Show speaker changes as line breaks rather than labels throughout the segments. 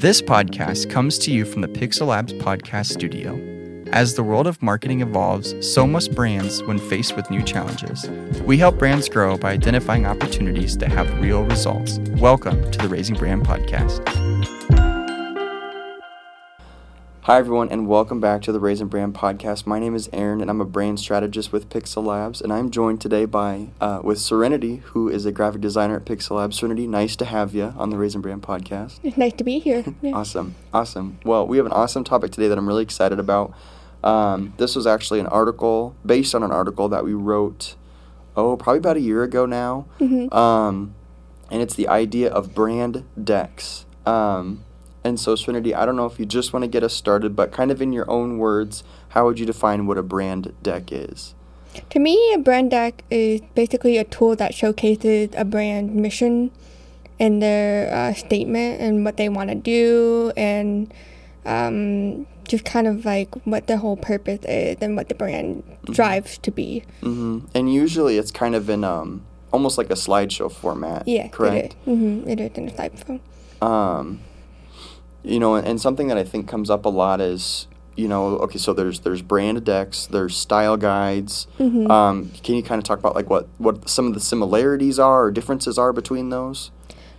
This podcast comes to you from the Pixel Labs podcast studio. As the world of marketing evolves, so must brands when faced with new challenges. We help brands grow by identifying opportunities that have real results. Welcome to the Raising Brand Podcast. Hi, everyone, and welcome back to the Raising Brand Podcast. My name is Aaron, and I'm a brand strategist with Pixel Labs, and I'm joined today by uh, with Serenity, who is a graphic designer at Pixel Labs. Serenity, nice to have you on the Raising Brand Podcast.
Nice to be here.
Yeah. awesome, awesome. Well, we have an awesome topic today that I'm really excited about. Um, this was actually an article based on an article that we wrote, oh, probably about a year ago now.
Mm-hmm.
Um, and it's the idea of brand decks. Um, and so, Serenity, I don't know if you just want to get us started, but kind of in your own words, how would you define what a brand deck is?
To me, a brand deck is basically a tool that showcases a brand mission and their uh, statement and what they want to do and um, just kind of like what the whole purpose is and what the brand
Mm-hmm.
drives to be.
hmm And usually it's kind of in um, almost like a slideshow format.
Yeah,
correct.
It is. Mm-hmm. It is in a slide phone.
um, you know, and, and something that I think comes up a lot is, you know, okay, so there's there's brand decks, there's style guides.
Mhm.
Um, can you kind of talk about like what what some of the similarities are or differences are between those?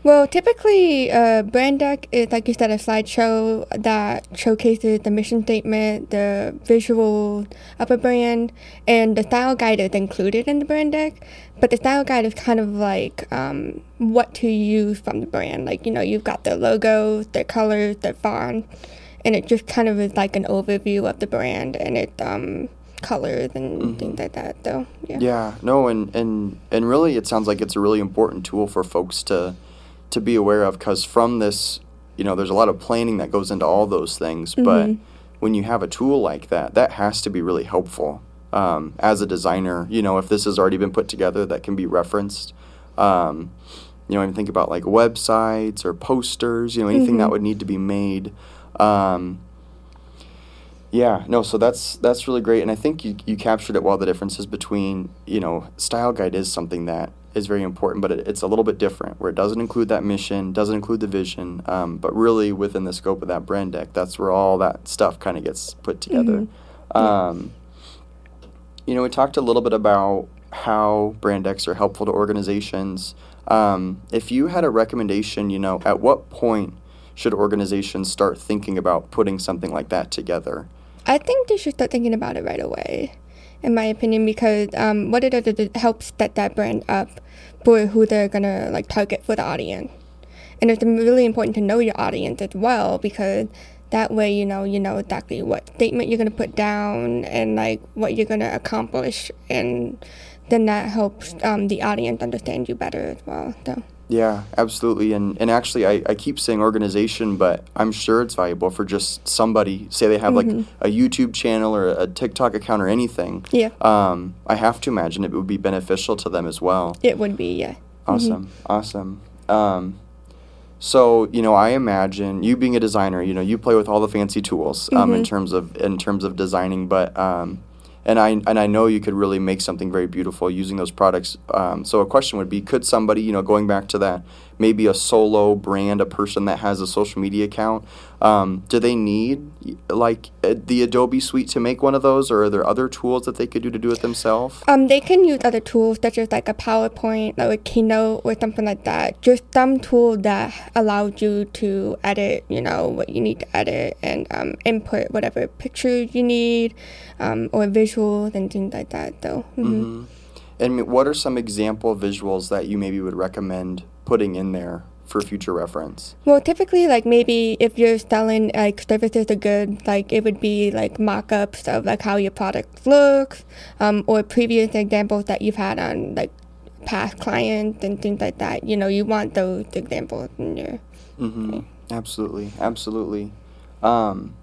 Well, typically, uh, brand deck is like you said, a slideshow that showcases the mission statement, the visual of a brand, and the style guide is included in the brand deck. But the style guide is kind of like um, what to use from the brand. Like you know, you've got the logos, the colors, the font, and it just kind of is like an overview of the brand and its um, colors and things like that. So yeah.
Yeah, no, and and and really, it sounds like it's a really important tool for folks to to be aware of because from this, you know, there's a lot of planning that goes into all those things. But
Mhm.
when you have a tool like that, that has to be really helpful um, as a designer. You know, if this has already been put together, that can be referenced. Um, you know, even think about like websites or posters. You know, anything that
Mhm.
would need to be made. Um, yeah, no, so that's that's really great, and I think you you captured it well. The differences between you know style guide is something that is very important, but it, it's a little bit different, where it doesn't include that mission, doesn't include the vision, um, but really within the scope of that brand deck, that's where all that stuff kind of gets put together.
Mhm.
Um, you know, we talked a little bit about how brand decks are helpful to organizations. Um, if you had a recommendation, you know, at what point should organizations start thinking about putting something like that together?
I think they should start thinking about it right away, in my opinion, because um, what it does is it helps set that brand up for who they're gonna like target for the audience, and it's really important to know your audience as well because that way you know you know exactly what statement you're gonna put down and like what you're gonna accomplish, and then that helps um, the audience understand you better as well. So.
Yeah, absolutely. And and actually, I, I keep saying organization, but I'm sure it's valuable for just somebody. Say they have
Mhm.
like a YouTube channel or a TikTok account or anything.
Yeah,
Um, I have to imagine it would be beneficial to them as well.
it would be yeah.
Awesome, awesome. Um, so you know, I imagine you being a designer, you know, you play with all the fancy tools um, in
Mhm.
terms of in terms of designing, but um, and I and I know you could really make something very beautiful using those products. Um, so a question would be, could somebody, you know, going back to that, maybe a solo brand, a person that has a social media account, um, do they need like uh, the Adobe suite to make one of those, or are there other tools that they could do to do it themselves?
Um, they can use other tools such as like a PowerPoint or a Keynote or something like that. Just some tool that allows you to edit, you know, what you need to edit and um, input whatever pictures you need um, or visuals and things like that. So, mhm.
hmm And what are some example visuals that you maybe would recommend putting in there for future reference?
well, typically, like maybe if you're selling like services or goods, like it would be like mock-ups of like how your product looks, um, or previous examples that you've had on like past clients and things like that. You know, you want those examples in your
hmm Absolutely, absolutely. Um,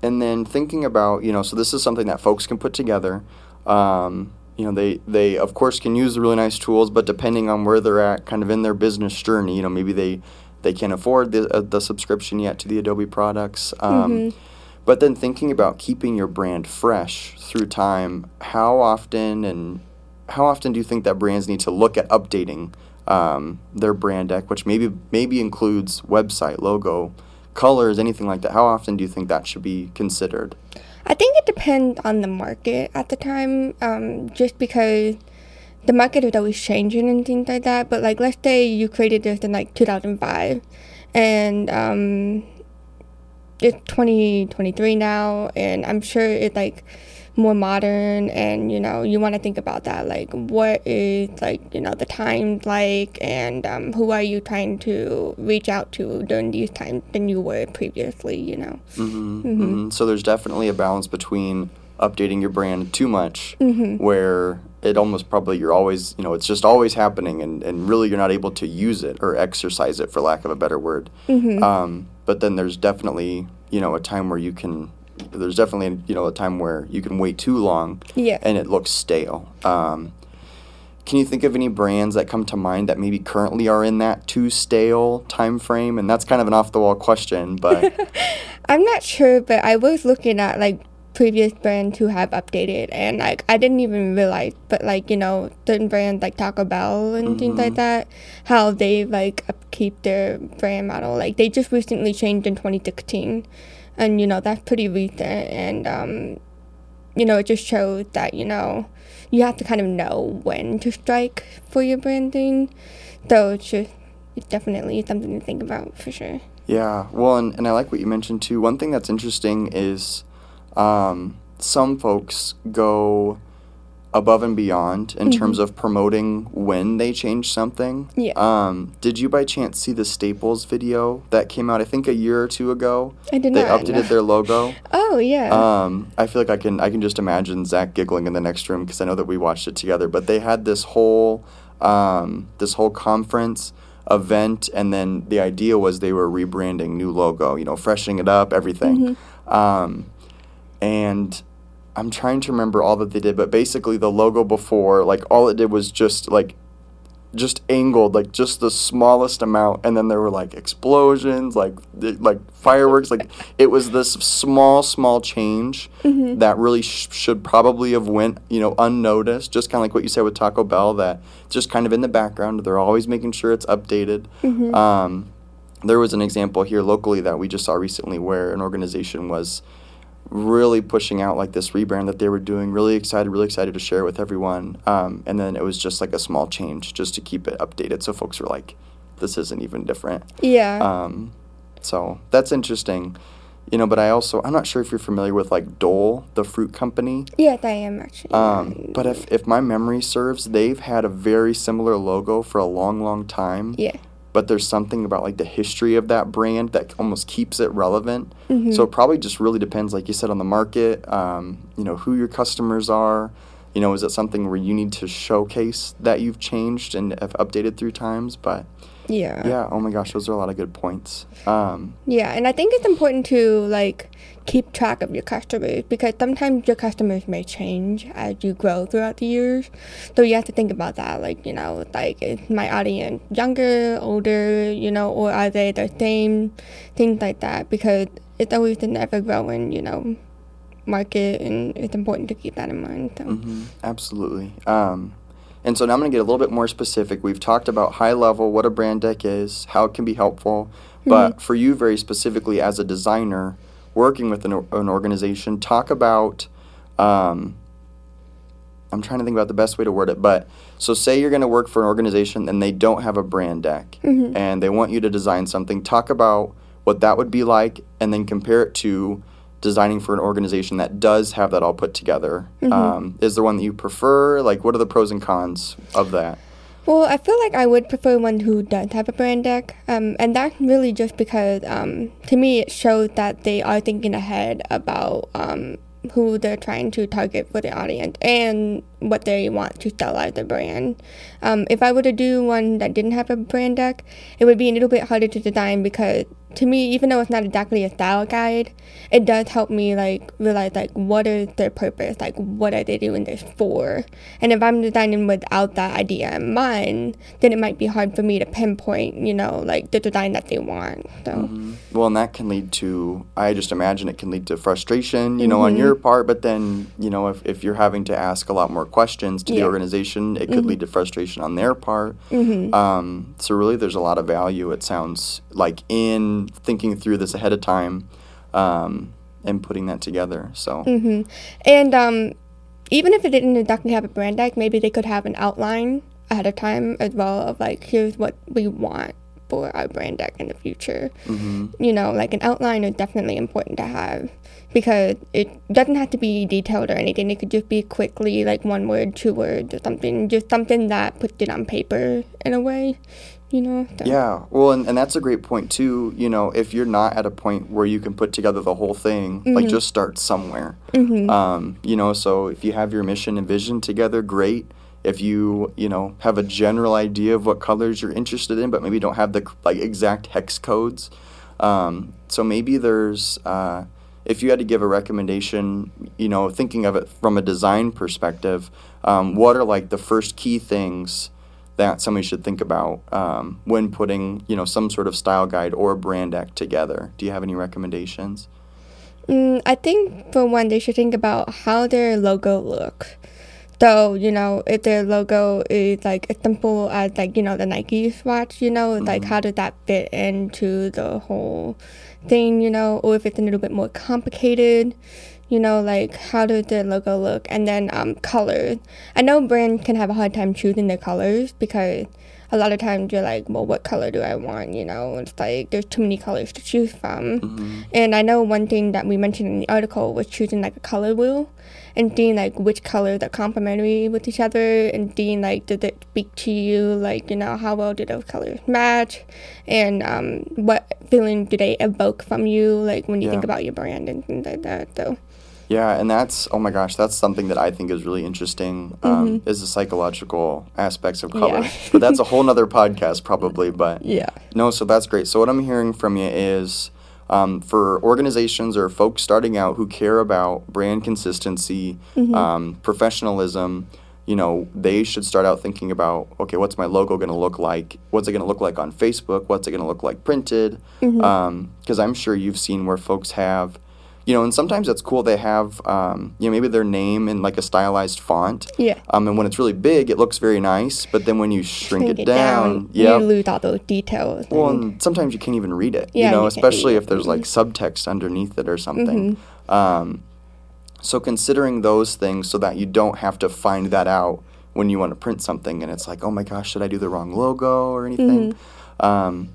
and then thinking about you know, so this is something that folks can put together. Um, you know, they they of course can use the really nice tools, but depending on where they're at, kind of in their business journey, you know, maybe they they can't afford the uh, the subscription yet to the Adobe products. Um,
Mhm.
But then thinking about keeping your brand fresh through time, how often and how often do you think that brands need to look at updating um, their brand deck, which maybe maybe includes website, logo, colors, anything like that? How often do you think that should be considered?
I think it depends on the market at the time, um, just because the market is always changing and things like that. But like, let's say you created this in like 2005, and um, it's 2023 now, and I'm sure it's like more modern and you know you want to think about that like what is like you know the times like and um, who are you trying to reach out to during these times than you were previously you know
Mm-hmm, mm-hmm. so there's definitely a balance between updating your brand too much
Mm-hmm.
where it almost probably you're always you know it's just always happening and, and really you're not able to use it or exercise it for lack of a better word
Mm-hmm.
um, but then there's definitely you know a time where you can there's definitely you know a time where you can wait too long
yeah.
and it looks stale. Um, can you think of any brands that come to mind that maybe currently are in that too stale time frame and that's kind of an off the wall question but
i'm not sure but i was looking at like previous brands who have updated and like i didn't even realize but like you know certain brands like taco bell and things like that how they like upkeep their brand model. Like they just recently changed in 2016 and you know that's pretty recent and um you know it just shows that you know you have to kind of know when to strike for your branding. So it's just it's definitely something to think about for sure.
Yeah, well, and, and I like what you mentioned too. One thing that's interesting is um, some folks go above and beyond in terms of promoting when they change something.
Yeah.
Um, did you by chance see the Staples video that came out? I think a year or two ago.
I did
They
not,
updated
no.
their logo.
oh yeah
Um, I feel like I can I can just imagine Zach giggling in the next room because I know that we watched it together. But they had this whole um, this whole conference event, and then the idea was they were rebranding, new logo, you know, freshening it up, everything. Um, and I'm trying to remember all that they did, but basically the logo before, like all it did was just like just angled like just the smallest amount and then there were like explosions like like fireworks like it was this small small change that really sh- should probably have went you know unnoticed just kind of like what you said with taco bell that just kind of in the background they're always making sure it's updated. Um, there was an example here locally that we just saw recently where an organization was really pushing out like this rebrand that they were doing really excited really excited to share with everyone. Um, and then it was just like a small change just to keep it updated. So folks were like this isn't even different.
Yeah.
Um, so that's interesting. You know but i also i'm not sure if you're familiar with like dole the fruit company.
Yeah i am actually.
Um, but if, if my memory serves they've had a very similar logo for a long long time.
Yeah
but there's something about like the history of that brand that almost keeps it relevant.
Mm-hmm.
So it probably just really depends, like you said, on the market. Um, you know who your customers are. You know, is it something where you need to showcase that you've changed and have updated through times? But
yeah
yeah, oh my gosh, those are a lot of good points. Um,
Yeah, and I think it's important to like keep track of your customers because sometimes your customers may change as you grow throughout the years. So you have to think about that. Like, you know, like is my audience younger, older, you know, or are they the same? Things like that because it's always an ever growing, you know, market and it's important to keep that in mind. So
mhm, absolutely. Um, and so now I'm going to get a little bit more specific. We've talked about high level, what a brand deck is, how it can be helpful. But for you, very specifically as a designer working with an, an organization, talk about. Um, I'm trying to think about the best way to word it, but so say you're going to work for an organization and they don't have a brand deck and they want you to design something. Talk about what that would be like and then compare it to designing for an organization that does have that all put together. Um, is there one that you prefer? Like, what are the pros and cons of that?
Well, I feel like I would prefer one who does have a brand deck, um, and that's really just because um, to me it shows that they are thinking ahead about um, who they're trying to target for the audience and what they want to sell as a brand. Um, if I were to do one that didn't have a brand deck, it would be a little bit harder to design because to me, even though it's not exactly a style guide, it does help me like realize like what is their purpose, like what are they doing this for. And if I'm designing without that idea in mind, then it might be hard for me to pinpoint, you know, like the design that they want. So mm-hmm.
Well, and that can lead to, I just imagine it can lead to frustration, you know, on mm-hmm. your part. But then, you know, if, if you're having to ask a lot more questions to the organization. It could mm-hmm. lead to frustration on their part. Um, so really, there's a lot of value. It sounds like in thinking through this ahead of time um, and putting that together. So
hmm And um, even if it didn't exactly have a brand deck, maybe they could have an outline ahead of time as well of like, here's what we want for our brand deck in the future. You know, like an outline is definitely important to have because it doesn't have to be detailed or anything. It could just be quickly like one word, two words, or something. Just something that puts it on paper in a way. You know.
Yeah, well, and, and that's a great point too. You know, if you're not at a point where you can put together the whole thing, like just start somewhere. Um, you know, so if you have your mission and vision together, great. If you you know have a general idea of what colors you're interested in, but maybe don't have the like exact hex codes, um, so maybe there's uh, if you had to give a recommendation, you know, thinking of it from a design perspective, um, what are like the first key things? That somebody should think about um, when putting you know some sort of style guide or brand deck together. Do you have any recommendations?
Mm, I think for one, they should think about how their logo looks. So, you know, if their logo is like as simple as like, you know, the Nike swatch, you know, like how does that fit into the whole thing, you know, or if it's a little bit more complicated, you know, like how does the logo look? And then um, colors. I know brands can have a hard time choosing their colors because a lot of times you're like, well, what color do I want? You know, it's like there's too many colors to choose from. And I know one thing that we mentioned in the article was choosing like a color wheel and seeing like which colors are complementary with each other and seeing like does it speak to you like you know how well do those colors match and um, what feeling do they evoke from you like when you think about your brand and things like that so
Yeah, and that's oh my gosh, that's something that I think is really interesting. Um, Is the psychological aspects of color,
Yeah.
but that's a whole nother podcast probably. But
yeah
No, so that's great. So what I'm hearing from you is um, for organizations or folks starting out who care about brand consistency, um, professionalism, you know, they should start out thinking about, okay, what's my logo going to look like? What's it going to look like on Facebook? What's it going to look like printed? Because I'm sure you've seen where folks have, you know, and sometimes it's cool they have, um, you know, maybe their name in like a stylized font.
Yeah.
Um, and when it's really big, it looks very nice. But then when you shrink, it, down, yeah.
you lose all those details
Well,
and-
sometimes you can't even read it.
Yeah,
you know,
you
especially if there's like subtext underneath it or something.
Mm-hmm.
Um, so considering those things so that you don't have to find that out when you want to print something and it's like, oh my gosh, should I do the wrong logo or anything?
Mm-hmm.
Um,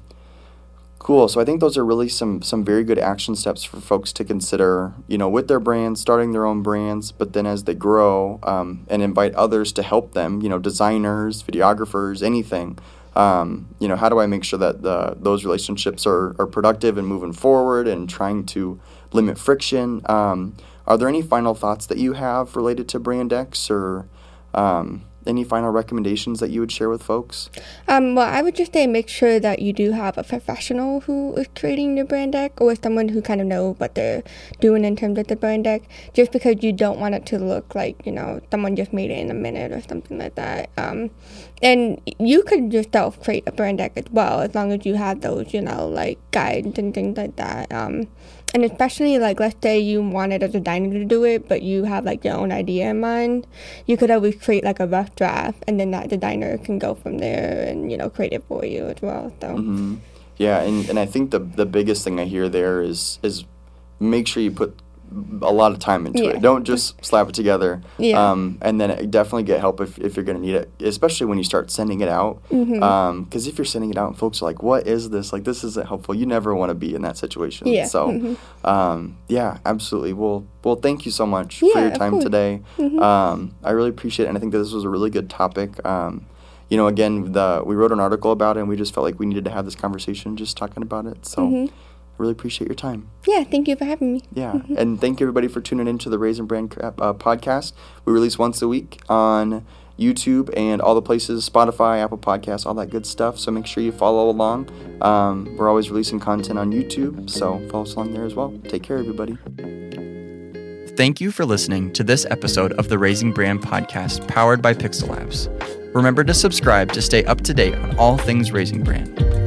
cool. So I think those are really some some very good action steps for folks to consider. You know, with their brands, starting their own brands, but then as they grow, um, and invite others to help them. You know, designers, videographers, anything. Um, you know, how do I make sure that the those relationships are, are productive and moving forward and trying to limit friction? Um, are there any final thoughts that you have related to brand decks or um, any final recommendations that you would share with folks?
Um, well, I would just say make sure that you do have a professional who is creating the brand deck or someone who kind of know what they're doing in terms of the brand deck. Just because you don't want it to look like you know someone just made it in a minute or something like that. Um, and you could yourself create a brand deck as well as long as you have those you know like guides and things like that. Um, and especially like let's say you wanted as a designer to do it, but you have like your own idea in mind, you could always create like a rough draft, and then that designer can go from there and you know create it for you as well. So
hmm Yeah, and, and I think the the biggest thing I hear there is is make sure you put a lot of time into
Yeah.
it. Don't just slap it together.
Yeah.
Um, and then definitely get help if, if you're going to need it, especially when you start sending it out. Because
Mm-hmm.
if you're sending it out and folks are like, what is this? Like, this isn't helpful. You never want to be in that situation.
Yeah.
So,
Mhm.
um, yeah, absolutely. Well, well, thank you so much for your time today.
Mhm.
Um, I really appreciate it. And I think that this was a really good topic. Um, you know, again, the we wrote an article about it, and we just felt like we needed to have this conversation, just talking about it. So,
Mhm.
I really appreciate your time.
yeah, thank you for having me.
Yeah, and thank you everybody for tuning in to the Raising Brand uh, podcast. We release once a week on YouTube and all the places, Spotify, Apple Podcasts, all that good stuff. So make sure you follow along. Um, we're always releasing content on YouTube, so follow us along there as well. Take care, everybody. Thank you for listening to this episode of the Raising Brand podcast powered by Pixel Labs. Remember to subscribe to stay up to date on all things Raising Brand.